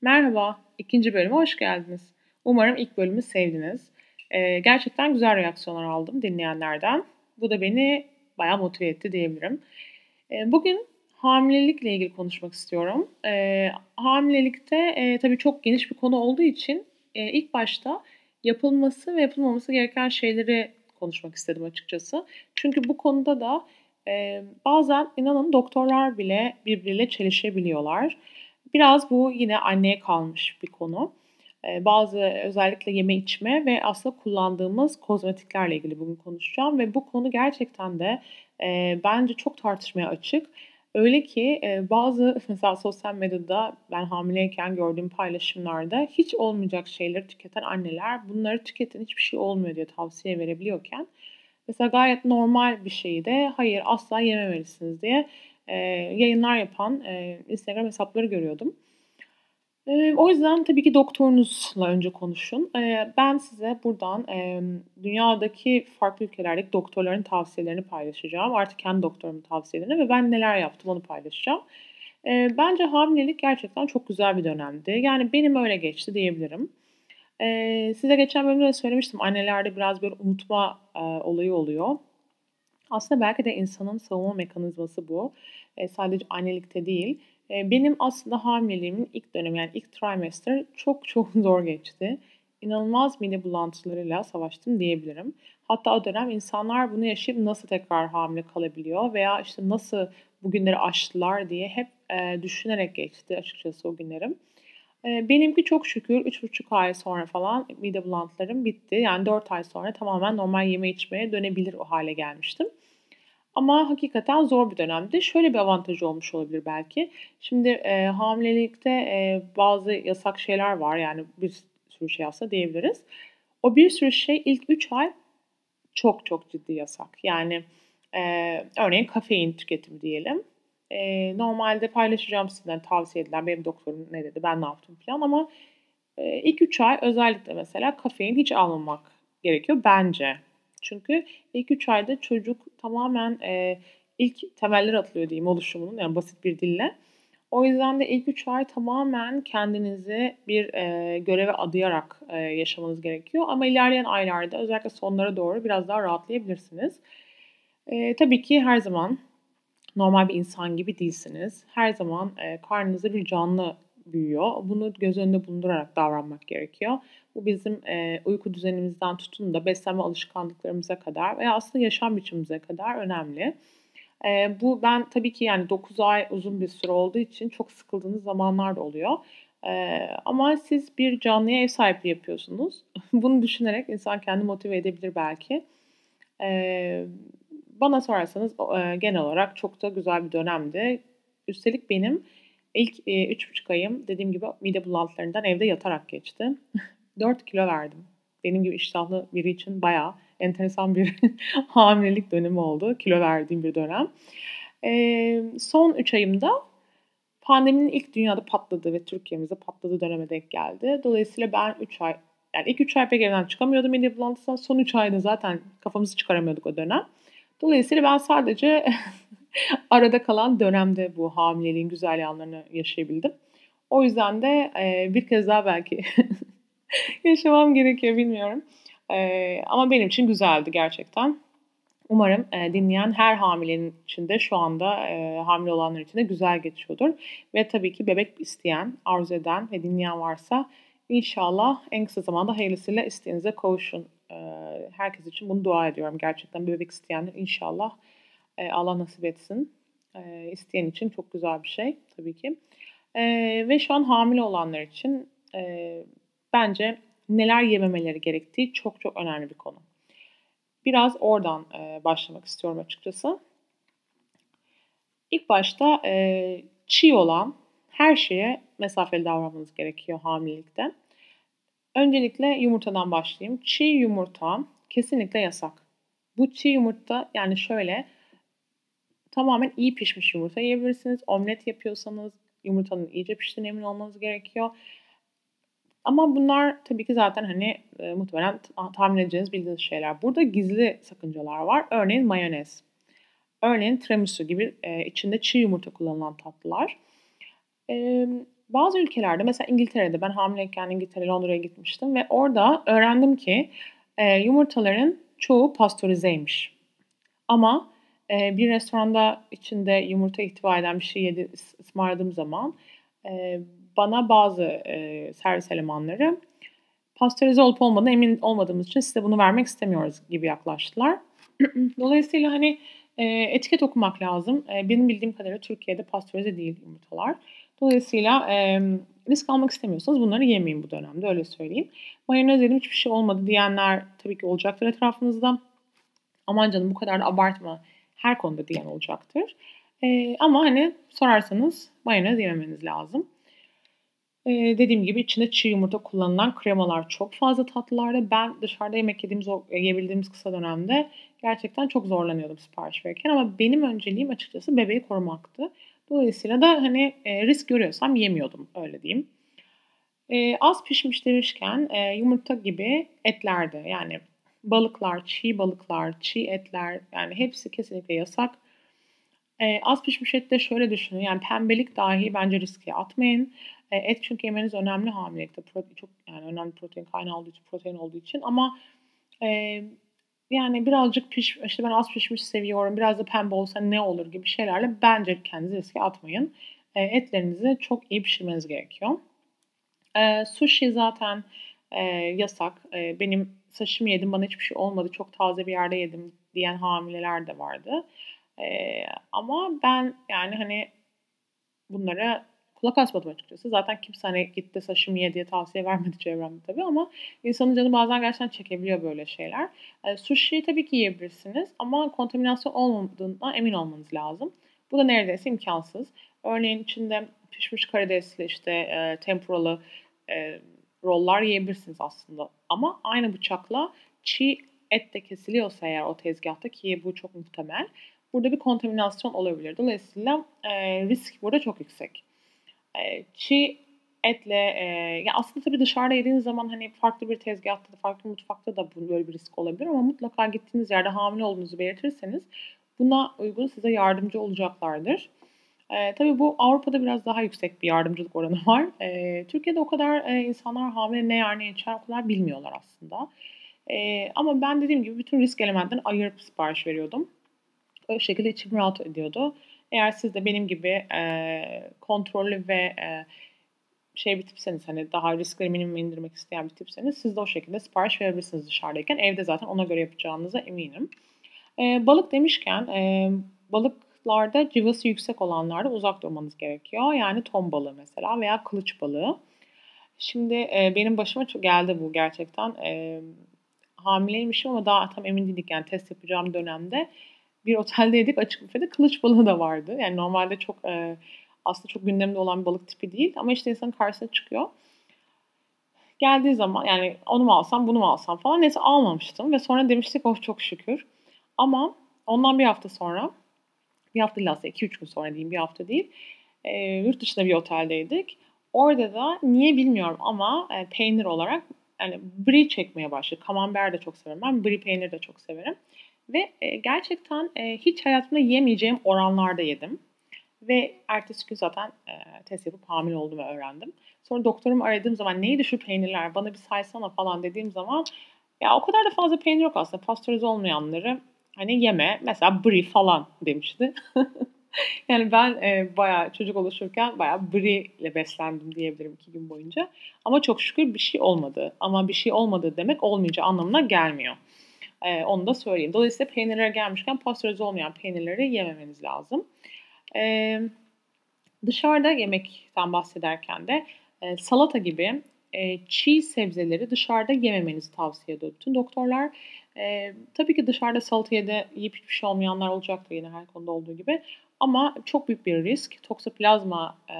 Merhaba, ikinci bölüme hoş geldiniz. Umarım ilk bölümü sevdiniz. Ee, gerçekten güzel reaksiyonlar aldım dinleyenlerden. Bu da beni bayağı motive etti diyebilirim. Ee, bugün hamilelikle ilgili konuşmak istiyorum. Ee, hamilelikte e, tabii çok geniş bir konu olduğu için e, ilk başta yapılması ve yapılmaması gereken şeyleri konuşmak istedim açıkçası. Çünkü bu konuda da e, bazen inanın doktorlar bile birbiriyle çelişebiliyorlar. Biraz bu yine anneye kalmış bir konu. Ee, bazı özellikle yeme içme ve aslında kullandığımız kozmetiklerle ilgili bugün konuşacağım ve bu konu gerçekten de e, bence çok tartışmaya açık. Öyle ki e, bazı mesela sosyal medyada ben hamileyken gördüğüm paylaşımlarda hiç olmayacak şeyleri tüketen anneler bunları tüketin hiçbir şey olmuyor diye tavsiye verebiliyorken mesela gayet normal bir şeyi de hayır asla yememelisiniz diye e, yayınlar yapan e, Instagram hesapları görüyordum. E, o yüzden tabii ki doktorunuzla önce konuşun. E, ben size buradan e, dünyadaki farklı ülkelerdeki doktorların tavsiyelerini paylaşacağım. Artık kendi doktorumun tavsiyelerini ve ben neler yaptım onu paylaşacağım. E, bence hamilelik gerçekten çok güzel bir dönemdi. Yani benim öyle geçti diyebilirim. E, size geçen bölümde de söylemiştim annelerde biraz bir unutma e, olayı oluyor. Aslında belki de insanın savunma mekanizması bu. E, sadece annelikte değil. E, benim aslında hamileliğimin ilk dönemi yani ilk trimester çok çok zor geçti. İnanılmaz mide bulantılarıyla savaştım diyebilirim. Hatta o dönem insanlar bunu yaşayıp nasıl tekrar hamile kalabiliyor veya işte nasıl bugünleri aştılar diye hep e, düşünerek geçti açıkçası o günlerim. Benimki çok şükür 3,5 ay sonra falan mide bulantılarım bitti. Yani 4 ay sonra tamamen normal yeme içmeye dönebilir o hale gelmiştim. Ama hakikaten zor bir dönemdi. Şöyle bir avantajı olmuş olabilir belki. Şimdi e, hamilelikte e, bazı yasak şeyler var. Yani bir sürü şey aslında diyebiliriz. O bir sürü şey ilk 3 ay çok çok ciddi yasak. Yani e, örneğin kafein tüketimi diyelim. E, normalde paylaşacağım sizden tavsiye edilen benim doktorum ne dedi ben ne yaptım falan ama e, ilk 3 ay özellikle mesela kafein hiç almamak gerekiyor bence. Çünkü ilk 3 ayda çocuk tamamen e, ilk temeller atılıyor diyeyim oluşumunun yani basit bir dille. O yüzden de ilk 3 ay tamamen kendinizi bir e, göreve adayarak e, yaşamanız gerekiyor. Ama ilerleyen aylarda özellikle sonlara doğru biraz daha rahatlayabilirsiniz. E, tabii ki her zaman normal bir insan gibi değilsiniz. Her zaman e, karnınızda bir canlı büyüyor. Bunu göz önünde bulundurarak davranmak gerekiyor. Bu bizim e, uyku düzenimizden tutun da beslenme alışkanlıklarımıza kadar veya aslında yaşam biçimimize kadar önemli. E, bu ben tabii ki yani 9 ay uzun bir süre olduğu için çok sıkıldığınız zamanlar da oluyor. E, ama siz bir canlıya ev sahipliği yapıyorsunuz. Bunu düşünerek insan kendi motive edebilir belki. E, bana sorarsanız e, genel olarak çok da güzel bir dönemdi. Üstelik benim ilk e, üç buçuk ayım dediğim gibi mide bulantılarından evde yatarak geçti. 4 kilo verdim. Benim gibi iştahlı biri için bayağı enteresan bir hamilelik dönemi oldu. Kilo verdiğim bir dönem. E, son 3 ayımda pandeminin ilk dünyada patladığı ve Türkiye'mizde patladığı döneme denk geldi. Dolayısıyla ben 3 ay yani ilk 3 ay pek evden çıkamıyordum mide bulantısından. Son 3 ayda zaten kafamızı çıkaramıyorduk o dönem. Dolayısıyla ben sadece arada kalan dönemde bu hamileliğin güzel yanlarını yaşayabildim. O yüzden de e, bir kez daha belki yaşamam gerekiyor bilmiyorum. E, ama benim için güzeldi gerçekten. Umarım e, dinleyen her hamilenin içinde şu anda e, hamile olanlar için de güzel geçiyordur. Ve tabii ki bebek isteyen, arzu eden ve dinleyen varsa inşallah en kısa zamanda hayırlısıyla isteğinize kavuşun. Herkes için bunu dua ediyorum. Gerçekten bebek isteyenler inşallah Allah nasip etsin. İsteyen için çok güzel bir şey tabii ki. Ve şu an hamile olanlar için bence neler yememeleri gerektiği çok çok önemli bir konu. Biraz oradan başlamak istiyorum açıkçası. İlk başta çiğ olan her şeye mesafeli davranmanız gerekiyor hamilelikte. Öncelikle yumurtadan başlayayım. Çiğ yumurta kesinlikle yasak. Bu çiğ yumurta yani şöyle tamamen iyi pişmiş yumurta yiyebilirsiniz. Omlet yapıyorsanız yumurtanın iyice piştiğine emin olmanız gerekiyor. Ama bunlar tabii ki zaten hani e, muhtemelen tahmin edeceğiniz bildiğiniz şeyler. Burada gizli sakıncalar var. Örneğin mayonez. Örneğin tiramisu gibi e, içinde çiğ yumurta kullanılan tatlılar. E, bazı ülkelerde mesela İngiltere'de ben hamileyken İngiltere, Londra'ya gitmiştim ve orada öğrendim ki e, yumurtaların çoğu pastörizeymiş. Ama e, bir restoranda içinde yumurta ihtiva eden bir şey yedi, ısmarladığım zaman e, bana bazı e, servis elemanları pastörize olup olmadığına emin olmadığımız için size bunu vermek istemiyoruz gibi yaklaştılar. Dolayısıyla hani e, etiket okumak lazım. E, benim bildiğim kadarıyla Türkiye'de pastörize değil yumurtalar. Dolayısıyla e, risk almak istemiyorsanız bunları yemeyin bu dönemde öyle söyleyeyim. Mayonez yedim hiçbir şey olmadı diyenler tabii ki olacaktır etrafınızda. Aman canım bu kadar da abartma her konuda diyen olacaktır. E, ama hani sorarsanız mayonez yememeniz lazım. E, dediğim gibi içinde çiğ yumurta kullanılan kremalar çok fazla tatlılarda. Ben dışarıda yemek yediğimiz, yiyebildiğimiz kısa dönemde gerçekten çok zorlanıyordum sipariş verirken. Ama benim önceliğim açıkçası bebeği korumaktı. Dolayısıyla da hani e, risk görüyorsam yemiyordum öyle diyeyim. E, az pişmiş demişken e, yumurta gibi etlerde yani balıklar, çiğ balıklar, çiğ etler yani hepsi kesinlikle yasak. E, az pişmiş ette şöyle düşünün yani pembelik dahi bence riske atmayın. E, et çünkü yemeniz önemli hamilelikte. Protein, çok yani önemli protein kaynağı olduğu için, protein olduğu için ama e, yani birazcık piş, işte ben az pişmiş seviyorum, biraz da pembe olsa ne olur gibi şeylerle bence kendinizi riske atmayın. E, etlerinizi çok iyi pişirmeniz gerekiyor. E, sushi zaten e, yasak. E, benim sashimi yedim bana hiçbir şey olmadı. Çok taze bir yerde yedim diyen hamileler de vardı. E, ama ben yani hani bunlara kulak asmadım açıkçası. Zaten kimse hani gitti sashimi ye diye tavsiye vermedi çevremde tabii ama insanın canı bazen gerçekten çekebiliyor böyle şeyler. E, sushi'yi tabii ki yiyebilirsiniz ama kontaminasyon olmadığından emin olmanız lazım. Bu da neredeyse imkansız. Örneğin içinde pişmiş karidesli işte e, tempuralı e, rollar yiyebilirsiniz aslında. Ama aynı bıçakla çiğ et de kesiliyorsa eğer o tezgahta ki bu çok muhtemel. Burada bir kontaminasyon olabilir. Dolayısıyla e, risk burada çok yüksek. E, çiğ etle e, ya aslında tabii dışarıda yediğiniz zaman hani farklı bir tezgahta da farklı mutfakta da böyle bir risk olabilir ama mutlaka gittiğiniz yerde hamile olduğunuzu belirtirseniz buna uygun size yardımcı olacaklardır. E, tabii bu Avrupa'da biraz daha yüksek bir yardımcılık oranı var. E, Türkiye'de o kadar e, insanlar hamile ne yer ne içer kadar bilmiyorlar aslında. E, ama ben dediğim gibi bütün risk elementlerini ayırıp sipariş veriyordum. O şekilde içim rahat ediyordu. Eğer siz de benim gibi e, kontrollü ve e, şey bir tipseniz hani daha riskleri minimum indirmek isteyen bir tipseniz siz de o şekilde sipariş verebilirsiniz dışarıdayken. Evde zaten ona göre yapacağınıza eminim. E, balık demişken e, balıklarda cıvası yüksek olanlarda uzak durmanız gerekiyor. Yani ton balığı mesela veya kılıç balığı. Şimdi e, benim başıma çok geldi bu gerçekten. E, hamileymişim ama daha tam emin değildik yani test yapacağım dönemde bir oteldeydik. Açık büfede kılıç balığı da vardı. Yani normalde çok e, aslında çok gündemde olan bir balık tipi değil. Ama işte insanın karşısına çıkıyor. Geldiği zaman yani onu mu alsam bunu mu alsam falan neyse almamıştım. Ve sonra demiştik oh çok şükür. Ama ondan bir hafta sonra bir hafta değil aslında 2-3 gün sonra diyeyim bir hafta değil. E, yurt dışında bir oteldeydik. Orada da niye bilmiyorum ama e, peynir olarak yani brie çekmeye başladı. Camembert de çok severim ben. Brie peynir de çok severim. Ve e, gerçekten e, hiç hayatımda yemeyeceğim oranlarda yedim. Ve ertesi gün zaten e, test yapıp hamile olduğumu öğrendim. Sonra doktorumu aradığım zaman neydi şu peynirler bana bir saysana falan dediğim zaman ya o kadar da fazla peynir yok aslında. Pastörize olmayanları hani yeme. Mesela brie falan demişti. yani ben e, bayağı çocuk oluşurken bayağı brie ile beslendim diyebilirim iki gün boyunca. Ama çok şükür bir şey olmadı. Ama bir şey olmadı demek olmayacağı anlamına gelmiyor. E, onu da söyleyeyim. Dolayısıyla peynirlere gelmişken pastörize olmayan peynirleri yememeniz lazım. E, dışarıda yemekten bahsederken de e, salata gibi e, çiğ sebzeleri dışarıda yememenizi tavsiye ediyor bütün doktorlar. E, tabii ki dışarıda salata yedi, yiyip hiçbir şey olmayanlar olacaktır yine her konuda olduğu gibi. Ama çok büyük bir risk. Toksoplazma e,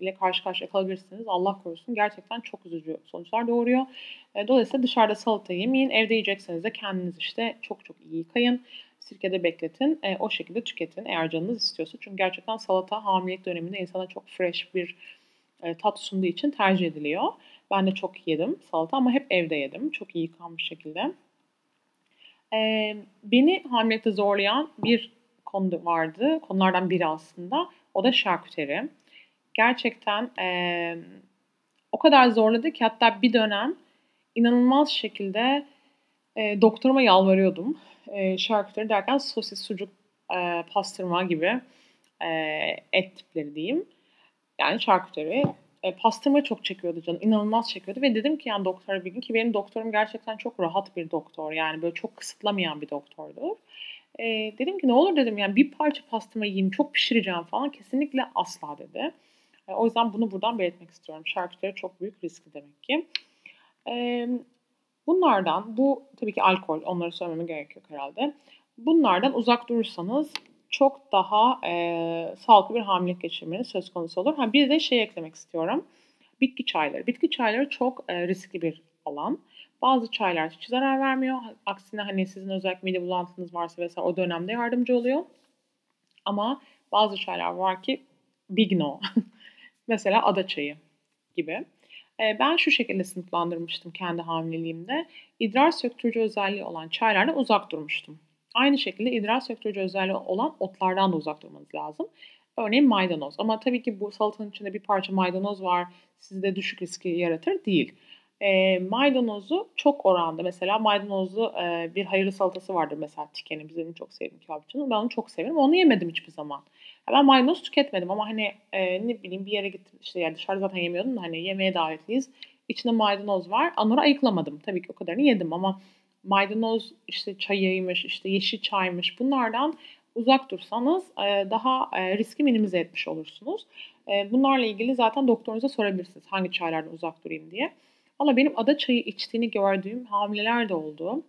ile karşı karşıya kalabilirsiniz. Allah korusun. Gerçekten çok üzücü sonuçlar doğuruyor. E, dolayısıyla dışarıda salata yemeyin. Evde yiyecekseniz de kendiniz işte çok çok iyi yıkayın. Sirkede bekletin. E, o şekilde tüketin eğer canınız istiyorsa. Çünkü gerçekten salata hamilelik döneminde insana çok fresh bir e, tat sunduğu için tercih ediliyor. Ben de çok yedim salata ama hep evde yedim. Çok iyi yıkanmış şekilde. Beni hamilelikte zorlayan bir konu vardı. Konulardan biri aslında. O da şarküteri gerçekten e, o kadar zorladı ki hatta bir dönem inanılmaz şekilde e, doktoruma yalvarıyordum. E, şarküteri derken sosis, sucuk, e, pastırma gibi e, et tipleri diyeyim. Yani şarküteri. E, pastırma çok çekiyordu canım. İnanılmaz çekiyordu ve dedim ki yani doktora bir gün ki benim doktorum gerçekten çok rahat bir doktor. Yani böyle çok kısıtlamayan bir doktordur. E, dedim ki ne olur dedim yani bir parça pastırma yiyeyim çok pişireceğim falan. Kesinlikle asla dedi. E, o yüzden bunu buradan belirtmek istiyorum. Şarküteri çok büyük riski demek ki. E, bunlardan bu tabii ki alkol onları söylememe gerek yok herhalde. Bunlardan uzak durursanız çok daha e, sağlıklı bir hamilelik geçirmeniz söz konusu olur. Ha, bir de şey eklemek istiyorum. Bitki çayları. Bitki çayları çok e, riskli bir alan. Bazı çaylar hiç zarar vermiyor. Aksine hani sizin özellikle mide bulantınız varsa vesaire o dönemde yardımcı oluyor. Ama bazı çaylar var ki big no. Mesela ada çayı gibi. E, ben şu şekilde sınıflandırmıştım kendi hamileliğimde. İdrar söktürücü özelliği olan çaylardan uzak durmuştum. Aynı şekilde idrar söktürücü özelliği olan otlardan da uzak durmanız lazım. Örneğin maydanoz. Ama tabii ki bu salatanın içinde bir parça maydanoz var. Sizde düşük riski yaratır değil. E, maydanozu çok oranda mesela maydanozlu e, bir hayırlı salatası vardır mesela tikenin bizim çok sevdiğim kebapçının. Ben onu çok severim. Onu yemedim hiçbir zaman. Ben maydanoz tüketmedim ama hani e, ne bileyim bir yere gittim işte yani dışarıda zaten yemiyordum da hani yemeğe davetliyiz. İçinde maydanoz var. Anora ayıklamadım. Tabii ki o kadarını yedim ama maydanoz işte çayıymış, işte yeşil çaymış bunlardan uzak dursanız daha riski minimize etmiş olursunuz. Bunlarla ilgili zaten doktorunuza sorabilirsiniz hangi çaylardan uzak durayım diye. Valla benim ada çayı içtiğini gördüğüm hamileler de oldu.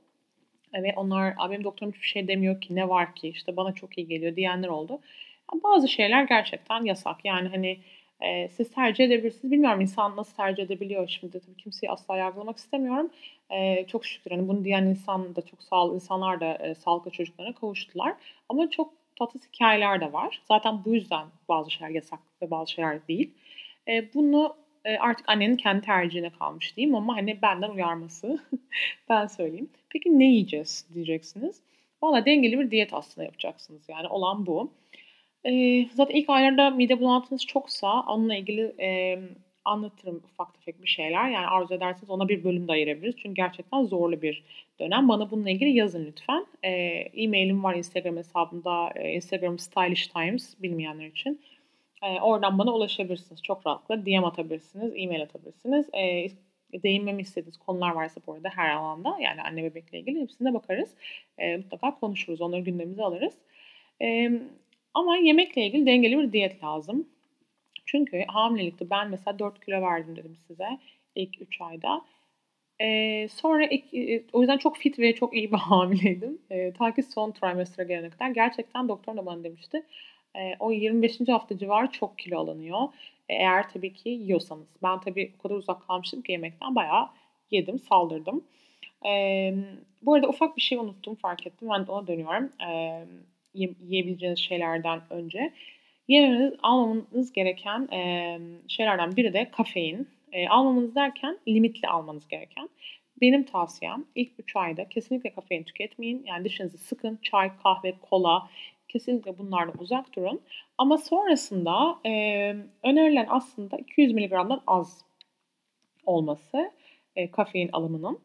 Ve onlar benim doktorum hiçbir şey demiyor ki ne var ki işte bana çok iyi geliyor diyenler oldu. Bazı şeyler gerçekten yasak. Yani hani e, siz tercih edebilirsiniz. Bilmiyorum insan nasıl tercih edebiliyor şimdi. Tabii kimseyi asla yargılamak istemiyorum. E, çok şükür hani bunu diyen insan da çok sağlıklı insanlar da e, sağlıklı çocuklara kavuştular. Ama çok tatlı hikayeler de var. Zaten bu yüzden bazı şeyler yasak ve bazı şeyler değil. E, bunu e, artık annenin kendi tercihine kalmış diyeyim ama hani benden uyarması ben söyleyeyim. Peki ne yiyeceğiz diyeceksiniz. Valla dengeli bir diyet aslında yapacaksınız. Yani olan bu. E, zaten ilk aylarda mide bulantınız çoksa onunla ilgili e, anlatırım ufak tefek bir şeyler. Yani arzu ederseniz ona bir bölüm de ayırabiliriz. Çünkü gerçekten zorlu bir dönem. Bana bununla ilgili yazın lütfen. E-mailim var Instagram hesabımda. Instagram Stylish Times bilmeyenler için. E, oradan bana ulaşabilirsiniz. Çok rahatlıkla DM atabilirsiniz, e-mail atabilirsiniz. E, değinmemi istediğiniz konular varsa bu arada her alanda yani anne bebekle ilgili hepsine bakarız. E, mutlaka konuşuruz. Onları gündemimize alırız. E, ama yemekle ilgili dengeli bir diyet lazım. Çünkü hamilelikte ben mesela 4 kilo verdim dedim size ilk 3 ayda. Ee, sonra ilk, e, o yüzden çok fit ve çok iyi bir hamileydim. Ee, ta ki son trimestre gelene kadar. Gerçekten doktor da bana demişti. E, o 25. hafta civarı çok kilo alınıyor. E, eğer tabii ki yiyorsanız. Ben tabii o kadar uzak kalmıştım ki yemekten bayağı yedim, saldırdım. E, bu arada ufak bir şey unuttum, fark ettim. Ben de ona dönüyorum. E, yiyebileceğiniz şeylerden önce. Yemeniz, almamanız gereken e, şeylerden biri de kafein. E, almamanız derken limitli almanız gereken. Benim tavsiyem ilk 3 ayda kesinlikle kafein tüketmeyin. Yani dişinizi sıkın. Çay, kahve, kola kesinlikle bunlardan uzak durun. Ama sonrasında e, önerilen aslında 200 mg'dan az olması e, kafein alımının.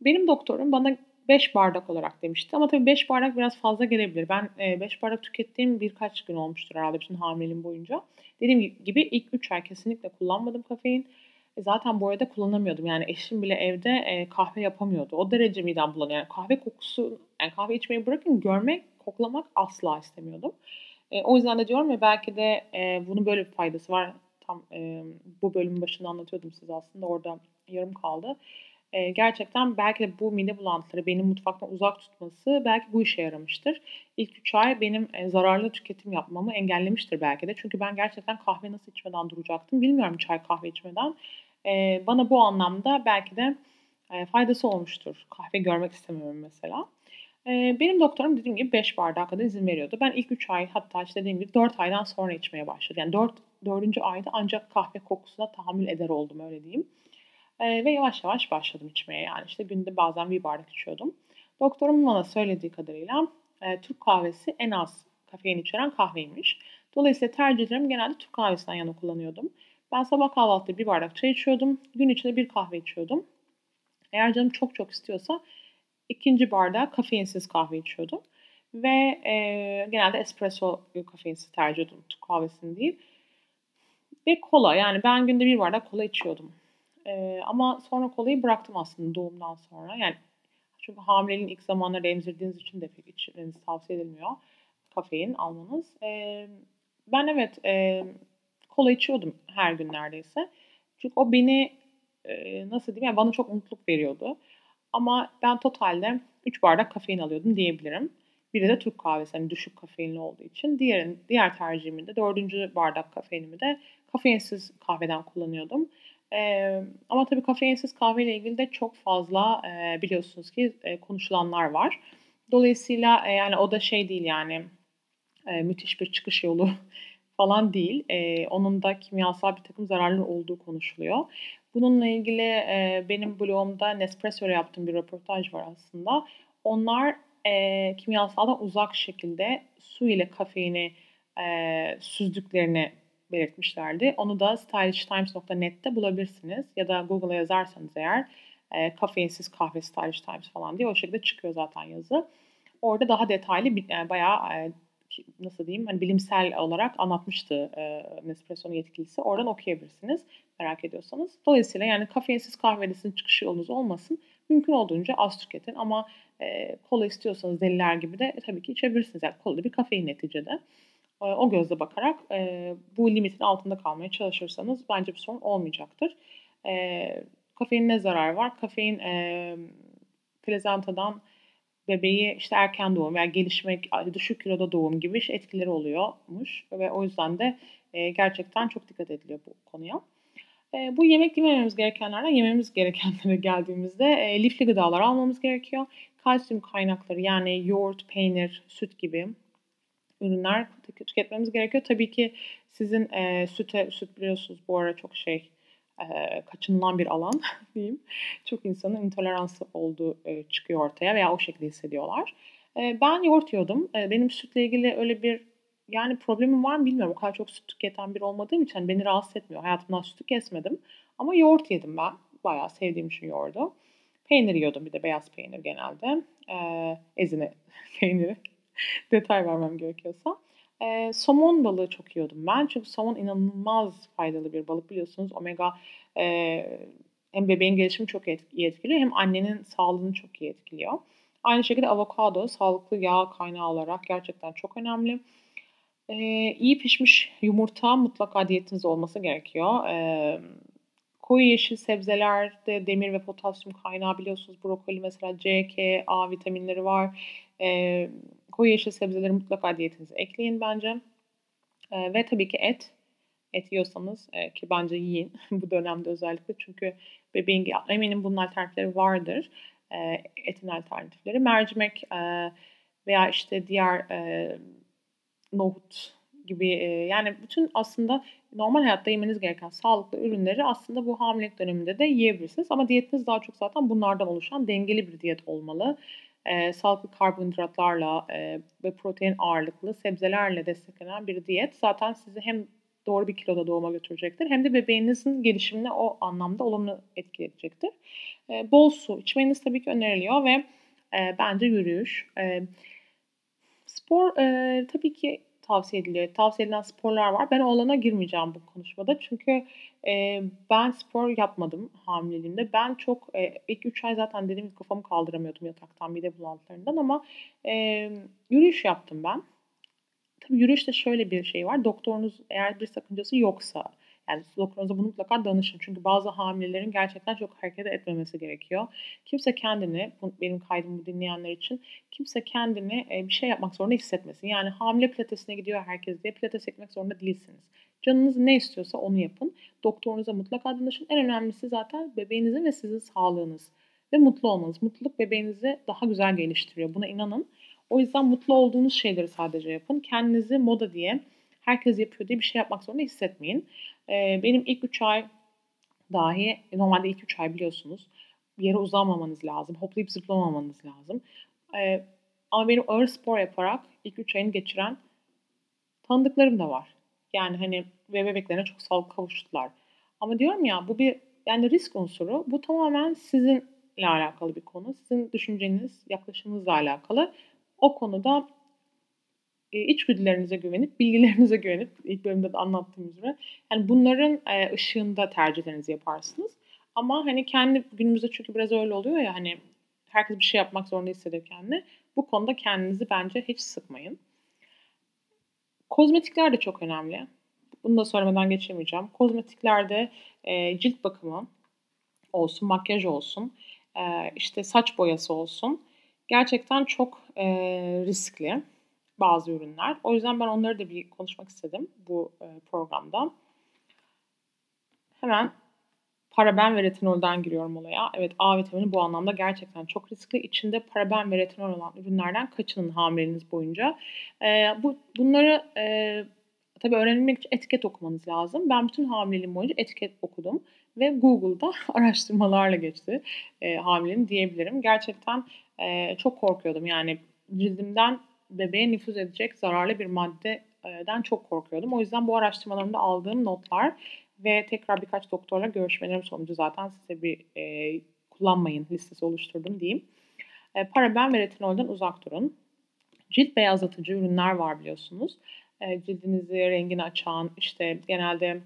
Benim doktorum bana 5 bardak olarak demişti. Ama tabii 5 bardak biraz fazla gelebilir. Ben 5 e, bardak tükettiğim birkaç gün olmuştur herhalde bütün hamileliğim boyunca. Dediğim gibi ilk 3 ay kesinlikle kullanmadım kafein. E zaten bu arada kullanamıyordum. Yani eşim bile evde kahve yapamıyordu. O derece midem bulanıyor. Yani kahve kokusu, yani kahve içmeyi bırakın görmek, koklamak asla istemiyordum. E, o yüzden de diyorum ya belki de e, bunun böyle bir faydası var. Tam e, bu bölümün başında anlatıyordum size aslında orada yarım kaldı. E, gerçekten belki de bu mide bulantıları benim mutfaktan uzak tutması belki bu işe yaramıştır. İlk 3 ay benim e, zararlı tüketim yapmamı engellemiştir belki de. Çünkü ben gerçekten kahve nasıl içmeden duracaktım bilmiyorum çay kahve içmeden. E, bana bu anlamda belki de e, faydası olmuştur. Kahve görmek istemiyorum mesela. Benim doktorum dediğim gibi 5 bardak kadar izin veriyordu. Ben ilk 3 ay hatta işte dediğim gibi 4 aydan sonra içmeye başladım. Yani 4, 4. ayda ancak kahve kokusuna tahammül eder oldum öyle diyeyim. Ve yavaş yavaş başladım içmeye. Yani işte günde bazen bir bardak içiyordum. Doktorum bana söylediği kadarıyla Türk kahvesi en az kafein içeren kahveymiş. Dolayısıyla tercihlerimi genelde Türk kahvesinden yana kullanıyordum. Ben sabah kahvaltıda bir bardak çay içiyordum. Gün içinde bir kahve içiyordum. Eğer canım çok çok istiyorsa ikinci bardağı kafeinsiz kahve içiyordum. Ve e, genelde espresso kafeinsiz tercih ediyordum. Türk kahvesini değil. Ve kola yani ben günde bir bardak kola içiyordum. E, ama sonra kolayı bıraktım aslında doğumdan sonra. Yani çünkü hamileliğin ilk zamanlarda emzirdiğiniz için de pek içmeniz tavsiye edilmiyor. Kafein almanız. E, ben evet e, kola içiyordum her gün neredeyse. Çünkü o beni e, nasıl diyeyim yani bana çok mutluluk veriyordu. Ama ben totalde 3 bardak kafein alıyordum diyebilirim. Biri de Türk kahvesi hani düşük kafeinli olduğu için. Diğer, diğer tercihimi de dördüncü bardak kafeinimi de kafeinsiz kahveden kullanıyordum. Ee, ama tabii kafeinsiz kahveyle ilgili de çok fazla e, biliyorsunuz ki e, konuşulanlar var. Dolayısıyla e, yani o da şey değil yani e, müthiş bir çıkış yolu falan değil. E, onun da kimyasal bir takım zararlı olduğu konuşuluyor. Bununla ilgili e, benim blogumda Nespresso'ya yaptığım bir röportaj var aslında. Onlar e, kimyasaldan uzak şekilde su ile kafeini e, süzdüklerini belirtmişlerdi. Onu da stylishtimes.net'te bulabilirsiniz. Ya da Google'a yazarsanız eğer e, kafeinsiz kahve Stylish Times falan diye o şekilde çıkıyor zaten yazı. Orada daha detaylı yani bayağı e, nasıl diyeyim hani bilimsel olarak anlatmıştı e, Nespresso'nun yetkilisi. Oradan okuyabilirsiniz merak ediyorsanız. Dolayısıyla yani kafeinsiz kahvede sizin çıkış yolunuz olmasın. Mümkün olduğunca az tüketin ama e, kola istiyorsanız deliler gibi de e, tabii ki içebilirsiniz. Yani kola bir kafein neticede. E, o gözle bakarak e, bu limitin altında kalmaya çalışırsanız bence bir sorun olmayacaktır. E, kafein ne zarar var? Kafein e, plazantadan bebeği işte erken doğum veya gelişmek, düşük kiloda doğum gibi etkileri oluyormuş. Ve o yüzden de e, gerçekten çok dikkat ediliyor bu konuya. E, bu yemek yemememiz gerekenlerden yememiz gerekenlere geldiğimizde e, lifli gıdalar almamız gerekiyor. Kalsiyum kaynakları yani yoğurt, peynir, süt gibi ürünler tüketmemiz gerekiyor. Tabii ki sizin e, süte, süt biliyorsunuz bu ara çok şey e, kaçınılan bir alan diyeyim. Çok insanın intoleransı olduğu e, çıkıyor ortaya veya o şekilde hissediyorlar. E, ben yoğurt yiyordum. E, benim sütle ilgili öyle bir yani problemim var mı bilmiyorum. O kadar çok süt tüketen biri olmadığım için hani beni rahatsız etmiyor. Hayatımdan sütü kesmedim. Ama yoğurt yedim ben. Bayağı sevdiğim için yoğurdu. Peynir yiyordum bir de beyaz peynir genelde. Ee, ezine peyniri. Detay vermem gerekiyorsa. Ee, somon balığı çok yiyordum ben. Çünkü somon inanılmaz faydalı bir balık biliyorsunuz. Omega e, hem bebeğin gelişimi çok iyi etkiliyor hem annenin sağlığını çok iyi etkiliyor. Aynı şekilde avokado sağlıklı yağ kaynağı olarak gerçekten çok önemli. Ee, iyi pişmiş yumurta mutlaka diyetinizde olması gerekiyor. Ee, koyu yeşil sebzelerde demir ve potasyum kaynağı biliyorsunuz. Brokoli mesela C, K, A vitaminleri var. Ee, koyu yeşil sebzeleri mutlaka diyetinize ekleyin bence. Ee, ve tabii ki et. Et yiyorsanız e, ki bence yiyin bu dönemde özellikle. Çünkü bebeğin eminim bunun alternatifleri vardır. E, etin alternatifleri. Mercimek e, veya işte diğer e, nohut gibi e, yani bütün aslında normal hayatta yemeniz gereken sağlıklı ürünleri aslında bu hamilelik döneminde de yiyebilirsiniz. Ama diyetiniz daha çok zaten bunlardan oluşan dengeli bir diyet olmalı. E, sağlıklı karbonhidratlarla e, ve protein ağırlıklı sebzelerle desteklenen bir diyet zaten sizi hem doğru bir kiloda doğuma götürecektir hem de bebeğinizin gelişimine o anlamda olumlu etkileyecektir. E, bol su içmeniz tabii ki öneriliyor ve e, bence yürüyüş. E, spor e, tabii ki tavsiye ediliyor. Tavsiye edilen sporlar var. Ben o alana girmeyeceğim bu konuşmada. Çünkü e, ben spor yapmadım hamileliğimde. Ben çok e, ilk 3 ay zaten dediğim kafamı kaldıramıyordum yataktan mide bulantılarından ama e, yürüyüş yaptım ben. Tabii yürüyüşte şöyle bir şey var. Doktorunuz eğer bir sakıncası yoksa yani doktorunuza bunu mutlaka danışın. Çünkü bazı hamilelerin gerçekten çok hareket etmemesi gerekiyor. Kimse kendini, benim kaydımı dinleyenler için, kimse kendini bir şey yapmak zorunda hissetmesin. Yani hamile pilatesine gidiyor herkes diye pilates etmek zorunda değilsiniz. Canınız ne istiyorsa onu yapın. Doktorunuza mutlaka danışın. En önemlisi zaten bebeğinizin ve sizin sağlığınız ve mutlu olmanız. Mutluluk bebeğinizi daha güzel geliştiriyor. Buna inanın. O yüzden mutlu olduğunuz şeyleri sadece yapın. Kendinizi moda diye herkes yapıyor diye bir şey yapmak zorunda hissetmeyin. Ee, benim ilk 3 ay dahi normalde ilk 3 ay biliyorsunuz bir yere uzanmamanız lazım. Hoplayıp zıplamamanız lazım. Ee, ama benim ağır spor yaparak ilk 3 ayını geçiren Tanıdıklarım da var. Yani hani ve bebeklerine çok sağlıklı kavuştular. Ama diyorum ya bu bir yani risk unsuru. Bu tamamen sizinle alakalı bir konu. Sizin düşünceniz, yaklaşımınızla alakalı. O konuda e, içgüdülerinize güvenip, bilgilerinize güvenip ilk bölümde de anlattığım üzere yani bunların e, ışığında tercihlerinizi yaparsınız. Ama hani kendi günümüzde çünkü biraz öyle oluyor ya hani herkes bir şey yapmak zorunda hissediyor kendini. Bu konuda kendinizi bence hiç sıkmayın. Kozmetikler de çok önemli. Bunu da söylemeden geçemeyeceğim. Kozmetiklerde e, cilt bakımı olsun, makyaj olsun, e, işte saç boyası olsun. Gerçekten çok e, riskli bazı ürünler. O yüzden ben onları da bir konuşmak istedim bu e, programda. Hemen paraben ve retinolden giriyorum olaya. Evet A vitamini bu anlamda gerçekten çok riskli. İçinde paraben ve retinol olan ürünlerden kaçının hamileliğiniz boyunca. E, bu Bunları e, tabii öğrenilmek için etiket okumanız lazım. Ben bütün hamileliğim boyunca etiket okudum. Ve Google'da araştırmalarla geçti e, hamileliğim diyebilirim. Gerçekten e, çok korkuyordum. Yani cildimden bebeğe nüfuz edecek zararlı bir maddeden çok korkuyordum. O yüzden bu araştırmalarımda aldığım notlar ve tekrar birkaç doktorla görüşmelerim sonucu zaten size bir e, kullanmayın listesi oluşturdum diyeyim. E, paraben ve retinolden uzak durun. Cilt beyazlatıcı ürünler var biliyorsunuz. E, cildinizi rengini açan, işte genelde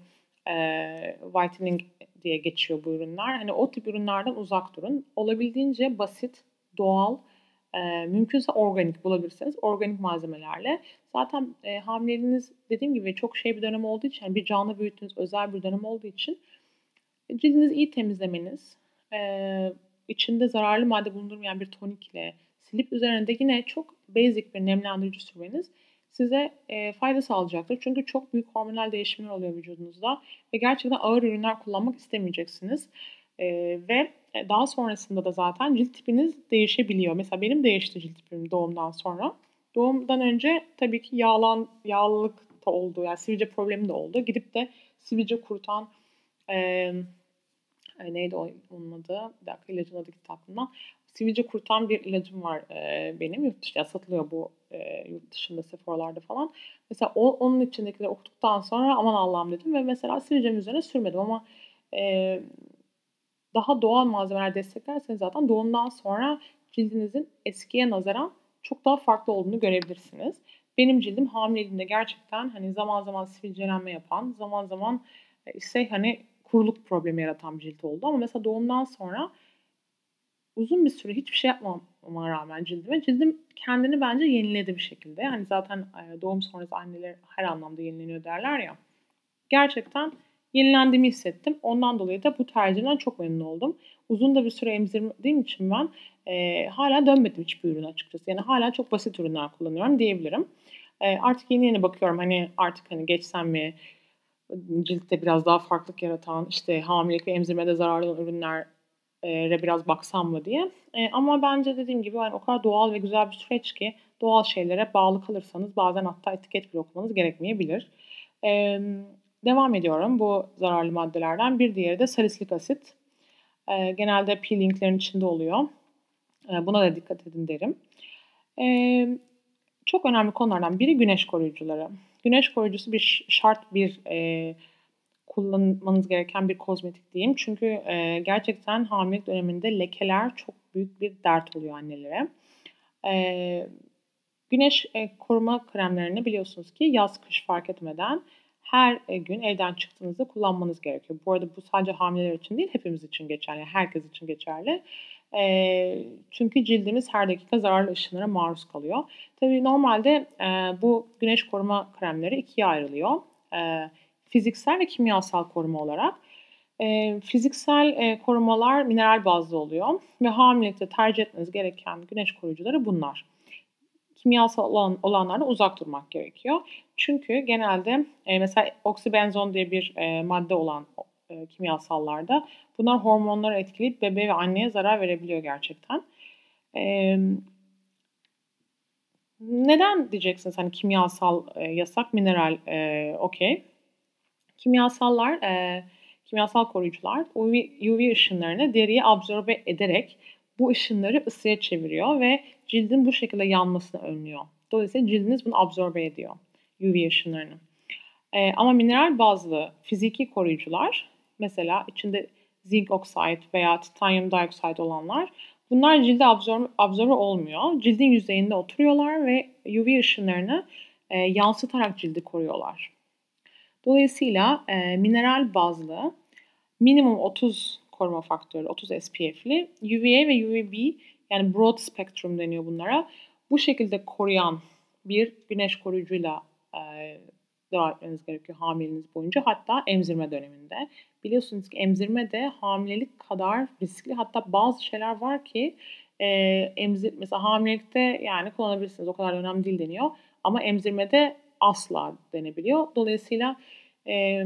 e, whitening diye geçiyor bu ürünler. Hani o tip ürünlerden uzak durun. Olabildiğince basit, doğal, e, mümkünse organik bulabilirseniz organik malzemelerle. Zaten e, hamileliğiniz dediğim gibi çok şey bir dönem olduğu için, yani bir canlı büyüttüğünüz özel bir dönem olduğu için cildinizi iyi temizlemeniz, e, içinde zararlı madde bulundurmayan bir tonikle silip üzerinde yine çok basic bir nemlendirici sürmeniz size e, fayda sağlayacaktır. Çünkü çok büyük hormonal değişimler oluyor vücudunuzda ve gerçekten ağır ürünler kullanmak istemeyeceksiniz. E, ve daha sonrasında da zaten cilt tipiniz değişebiliyor. Mesela benim değişti cilt tipim doğumdan sonra. Doğumdan önce tabii ki yağlan, yağlılık da oldu. Yani sivilce problemi de oldu. Gidip de sivilce kurutan e, neydi onun adı? Bir dakika ilacın adı gitti aklımdan. Sivilce kurutan bir ilacım var e, benim. Yurt dışında satılıyor bu e, yurt dışında Sephora'larda falan. Mesela o, onun içindekileri okuduktan sonra aman Allah'ım dedim ve mesela sivilcem üzerine sürmedim ama e, daha doğal malzemeler desteklerseniz zaten doğumdan sonra cildinizin eskiye nazaran çok daha farklı olduğunu görebilirsiniz. Benim cildim hamileliğimde gerçekten hani zaman zaman sivilcelenme yapan, zaman zaman ise hani kuruluk problemi yaratan bir cilt oldu. Ama mesela doğumdan sonra uzun bir süre hiçbir şey yapmama rağmen cildime cildim kendini bence yeniledi bir şekilde. Yani zaten e, doğum sonrası anneler her anlamda yenileniyor derler ya. Gerçekten yenilendiğimi hissettim. Ondan dolayı da bu tercihden çok memnun oldum. Uzun da bir süre emzirdiğim için ben e, hala dönmedim hiçbir ürün açıkçası. Yani hala çok basit ürünler kullanıyorum diyebilirim. E, artık yeni yeni bakıyorum hani artık hani geçsem mi ciltte biraz daha farklılık yaratan işte hamilelik ve emzirmede zararlı olan ürünlere biraz baksam mı diye. E, ama bence dediğim gibi yani o kadar doğal ve güzel bir süreç ki doğal şeylere bağlı kalırsanız bazen hatta etiket bile okumanız gerekmeyebilir. E, Devam ediyorum bu zararlı maddelerden. Bir diğeri de salisilik asit. E, genelde peelinglerin içinde oluyor. E, buna da dikkat edin derim. E, çok önemli konulardan biri güneş koruyucuları. Güneş koruyucusu bir şart bir e, kullanmanız gereken bir kozmetik diyeyim. Çünkü e, gerçekten hamilelik döneminde lekeler çok büyük bir dert oluyor annelere. Güneş e, koruma kremlerini biliyorsunuz ki yaz kış fark etmeden her e, gün evden çıktığınızda kullanmanız gerekiyor. Bu arada bu sadece hamileler için değil hepimiz için geçerli. Herkes için geçerli. E, çünkü cildimiz her dakika zararlı ışınlara maruz kalıyor. Tabii normalde e, bu güneş koruma kremleri ikiye ayrılıyor. E, fiziksel ve kimyasal koruma olarak. E, fiziksel e, korumalar mineral bazlı oluyor ve hamilelikte tercih etmeniz gereken güneş koruyucuları bunlar kimyasal olan, olanlardan uzak durmak gerekiyor. Çünkü genelde e, mesela oksibenzon diye bir e, madde olan e, kimyasallarda bunlar hormonları etkileyip bebeğe ve anneye zarar verebiliyor gerçekten. E, neden diyeceksiniz hani kimyasal e, yasak, mineral e, okey. Kimyasallar, e, kimyasal koruyucular UV, UV ışınlarını deriye absorbe ederek bu ışınları ısıya çeviriyor ve cildin bu şekilde yanmasını önlüyor. Dolayısıyla cildiniz bunu absorbe ediyor. UV ışınlarını. E, ama mineral bazlı fiziki koruyucular mesela içinde zinc oxide veya titanyum dioxide olanlar bunlar cilde absorbe, absorbe olmuyor. Cildin yüzeyinde oturuyorlar ve UV ışınlarını e, yansıtarak cildi koruyorlar. Dolayısıyla e, mineral bazlı minimum 30 koruma faktörü, 30 SPF'li UVA ve UVB yani broad spectrum deniyor bunlara. Bu şekilde koruyan bir güneş koruyucuyla e, devam etmeniz gerekiyor hamileniz boyunca. Hatta emzirme döneminde. Biliyorsunuz ki emzirme de hamilelik kadar riskli. Hatta bazı şeyler var ki e, emzir mesela hamilelikte yani kullanabilirsiniz. O kadar önemli değil deniyor. Ama emzirmede asla denebiliyor. Dolayısıyla e,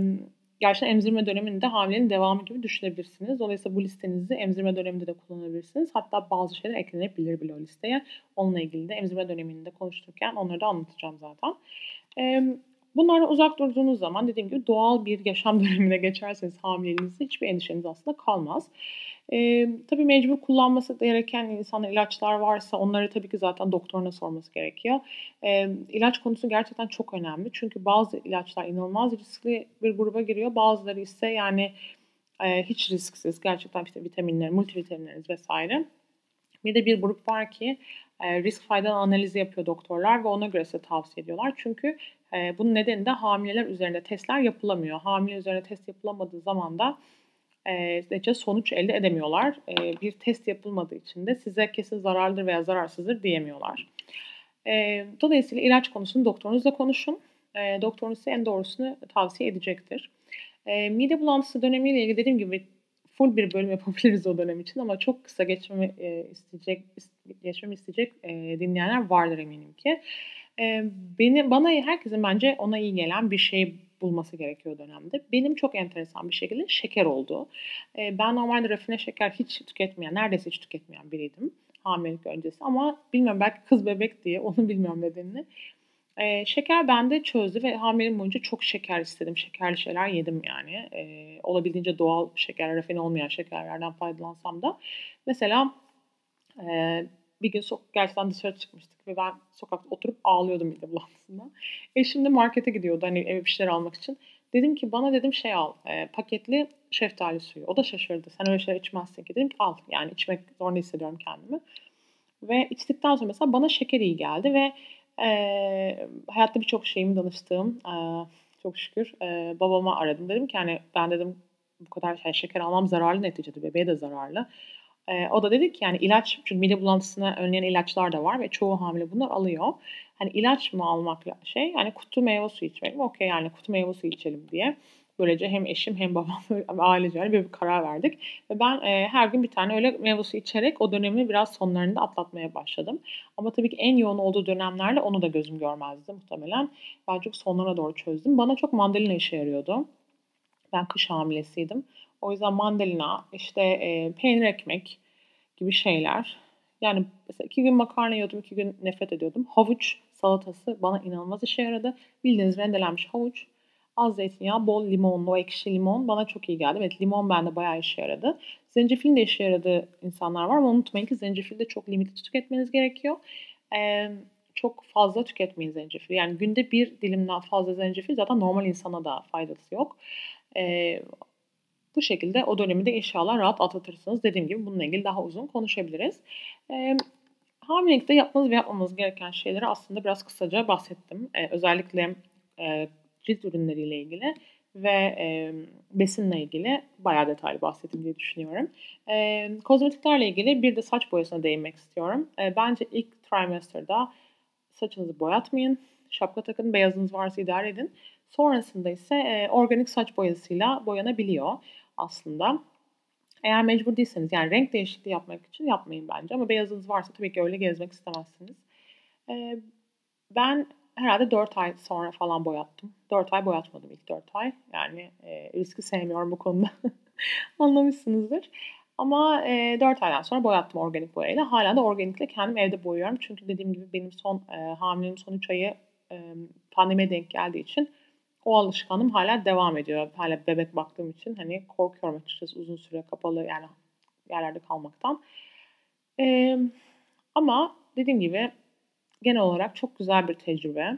gerçekten emzirme döneminde hamilenin devamı gibi düşünebilirsiniz. Dolayısıyla bu listenizi emzirme döneminde de kullanabilirsiniz. Hatta bazı şeyler eklenebilir bile o listeye. Onunla ilgili de emzirme döneminde konuştururken onları da anlatacağım zaten. E, Bunlardan uzak durduğunuz zaman dediğim gibi doğal bir yaşam dönemine geçerseniz hamileliğinizde hiçbir endişeniz aslında kalmaz. Ee, tabii mecbur kullanması gereken insanlar ilaçlar varsa onları tabii ki zaten doktoruna sorması gerekiyor. Ee, ilaç konusu gerçekten çok önemli. Çünkü bazı ilaçlar inanılmaz riskli bir gruba giriyor. Bazıları ise yani e, hiç risksiz. Gerçekten işte vitaminler, multivitaminleriniz vesaire. Bir de bir grup var ki e, risk fayda analizi yapıyor doktorlar ve ona göre size tavsiye ediyorlar. Çünkü e, bunun nedeni de hamileler üzerinde testler yapılamıyor. Hamile üzerinde test yapılamadığı zaman da e, sonuç elde edemiyorlar. E, bir test yapılmadığı için de size kesin zararlıdır veya zararsızdır diyemiyorlar. E, dolayısıyla ilaç konusunu doktorunuzla konuşun. E, doktorunuz size en doğrusunu tavsiye edecektir. E, mide bulantısı dönemiyle ilgili dediğim gibi full bir bölüm yapabiliriz o dönem için ama çok kısa geçmemi e, isteyecek geçmemi isteyecek e, dinleyenler vardır eminim ki. E, beni bana herkesin bence ona iyi gelen bir şey bulması gerekiyor dönemde. Benim çok enteresan bir şekilde şeker oldu. E, ben normalde rafine şeker hiç tüketmeyen, neredeyse hiç tüketmeyen biriydim hamilelik öncesi ama bilmiyorum belki kız bebek diye onu bilmiyorum nedenini. Ee, şeker bende çözdü ve hamileliğim boyunca çok şeker istedim. Şekerli şeyler yedim yani. Ee, olabildiğince doğal şeker, rafine olmayan şekerlerden faydalansam da. Mesela e, bir gün so- gerçekten dışarı çıkmıştık ve ben sokakta oturup ağlıyordum mide bulantısından. Eşim de markete gidiyordu hani eve bir şeyler almak için. Dedim ki bana dedim şey al, e, paketli şeftali suyu. O da şaşırdı. Sen öyle şeyler içmezsin ki. Dedim ki al. Yani içmek zorunda hissediyorum kendimi. Ve içtikten sonra mesela bana şeker iyi geldi ve e, hayatta birçok şeyimi danıştığım, e, çok şükür e, babama aradım. Dedim ki hani ben dedim bu kadar şey, şeker almam zararlı neticede bebeğe de zararlı. E, o da dedi ki yani ilaç çünkü mide bulantısına önleyen ilaçlar da var ve çoğu hamile bunlar alıyor. Hani ilaç mı almak şey yani kutu meyve suyu içmek mi? Okey yani kutu meyve suyu içelim diye. Böylece hem eşim hem babam ailece böyle bir karar verdik. Ve ben e, her gün bir tane öyle meyve suyu içerek o dönemi biraz sonlarında atlatmaya başladım. Ama tabii ki en yoğun olduğu dönemlerde onu da gözüm görmezdi muhtemelen. Ben çok sonlara doğru çözdüm. Bana çok mandalina işe yarıyordu. Ben kış hamilesiydim. O yüzden mandalina, işte e, peynir ekmek gibi şeyler. Yani mesela iki gün makarna yiyordum, iki gün nefret ediyordum. Havuç salatası bana inanılmaz işe yaradı. Bildiğiniz rendelenmiş havuç, az zeytinyağı, bol limonlu, o ekşi limon bana çok iyi geldi. Evet limon bende bayağı işe yaradı. Zencefilin de işe yaradığı insanlar var ama unutmayın ki zencefil de çok limitli tüketmeniz gerekiyor. Ee, çok fazla tüketmeyin zencefil. Yani günde bir dilimden fazla zencefil zaten normal insana da faydası yok. Ee, bu şekilde o dönemi de inşallah rahat atlatırsınız. Dediğim gibi bununla ilgili daha uzun konuşabiliriz. Ee, hamilelikte yapmanız ve yapmamanız gereken şeyleri aslında biraz kısaca bahsettim. Ee, özellikle e, cilt ürünleriyle ilgili ve e, besinle ilgili bayağı detaylı bahsettim diye düşünüyorum. E, kozmetiklerle ilgili bir de saç boyasına değinmek istiyorum. E, bence ilk trimester'da saçınızı boyatmayın. Şapka takın, beyazınız varsa idare edin. Sonrasında ise e, organik saç boyasıyla boyanabiliyor aslında. Eğer mecbur değilseniz yani renk değişikliği yapmak için yapmayın bence ama beyazınız varsa tabii ki öyle gezmek istemezsiniz. E, ben herhalde 4 ay sonra falan boyattım. 4 ay boyatmadım ilk 4 ay. Yani e, riski sevmiyorum bu konuda. Anlamışsınızdır. Ama e, 4 aydan sonra boyattım organik boyayla. Hala da organikle kendim evde boyuyorum. Çünkü dediğim gibi benim son e, hamileliğim son 3 ayı e, pandemiye denk geldiği için o alışkanlığım hala devam ediyor. Hala bebek baktığım için hani korkuyorum açıkçası uzun süre kapalı yani yerlerde kalmaktan. E, ama dediğim gibi genel olarak çok güzel bir tecrübe.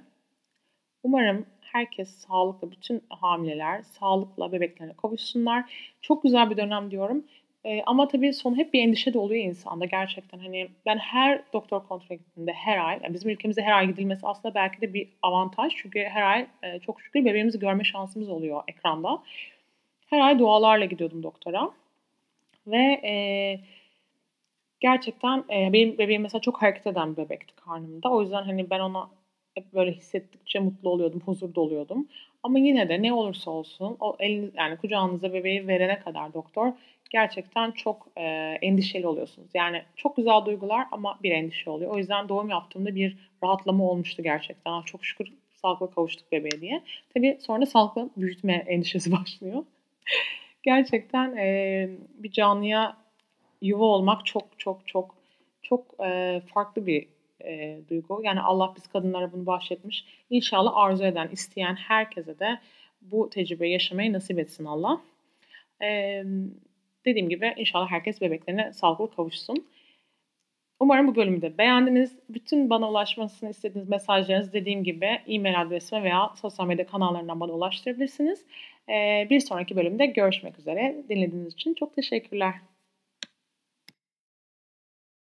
Umarım herkes sağlıklı, bütün hamileler sağlıkla bebeklerine kavuşsunlar. Çok güzel bir dönem diyorum. Eee, ama tabii son hep bir endişe de oluyor insanda gerçekten. Hani ben her doktor gittiğimde her ay, yani bizim ülkemizde her ay gidilmesi aslında belki de bir avantaj. Çünkü her ay eee, çok şükür bebeğimizi görme şansımız oluyor ekranda. Her ay dualarla gidiyordum doktora. Ve eee, gerçekten eee, benim bebeğim mesela çok hareket eden bir bebekti karnımda. O yüzden hani ben ona hep böyle hissettikçe mutlu oluyordum, huzur doluyordum. Ama yine de ne olursa olsun o eliniz yani kucağınıza bebeği verene kadar doktor gerçekten çok eee, endişeli oluyorsunuz. Yani çok güzel duygular ama bir endişe oluyor. O yüzden doğum yaptığımda bir rahatlama olmuştu gerçekten. "Ah, çok şükür sağlıkla kavuştuk bebeğe diye. Tabii sonra sağlıklı büyütme endişesi başlıyor. Gerçekten eee, bir canlıya yuva olmak çok çok çok çok eee, farklı bir eee, duygu. Yani Allah biz kadınlara bunu bahşetmiş. İnşallah arzu eden, isteyen herkese de bu tecrübeyi yaşamayı nasip etsin Allah. Emm, dediğim gibi inşallah herkes bebeklerine sağlıklı kavuşsun. Umarım bu bölümü de beğendiniz. Bütün bana ulaşmasını istediğiniz mesajlarınızı dediğim gibi e-mail adresime veya sosyal medya kanallarından bana ulaştırabilirsiniz. Eee, bir sonraki bölümde görüşmek üzere. Dinlediğiniz için çok teşekkürler.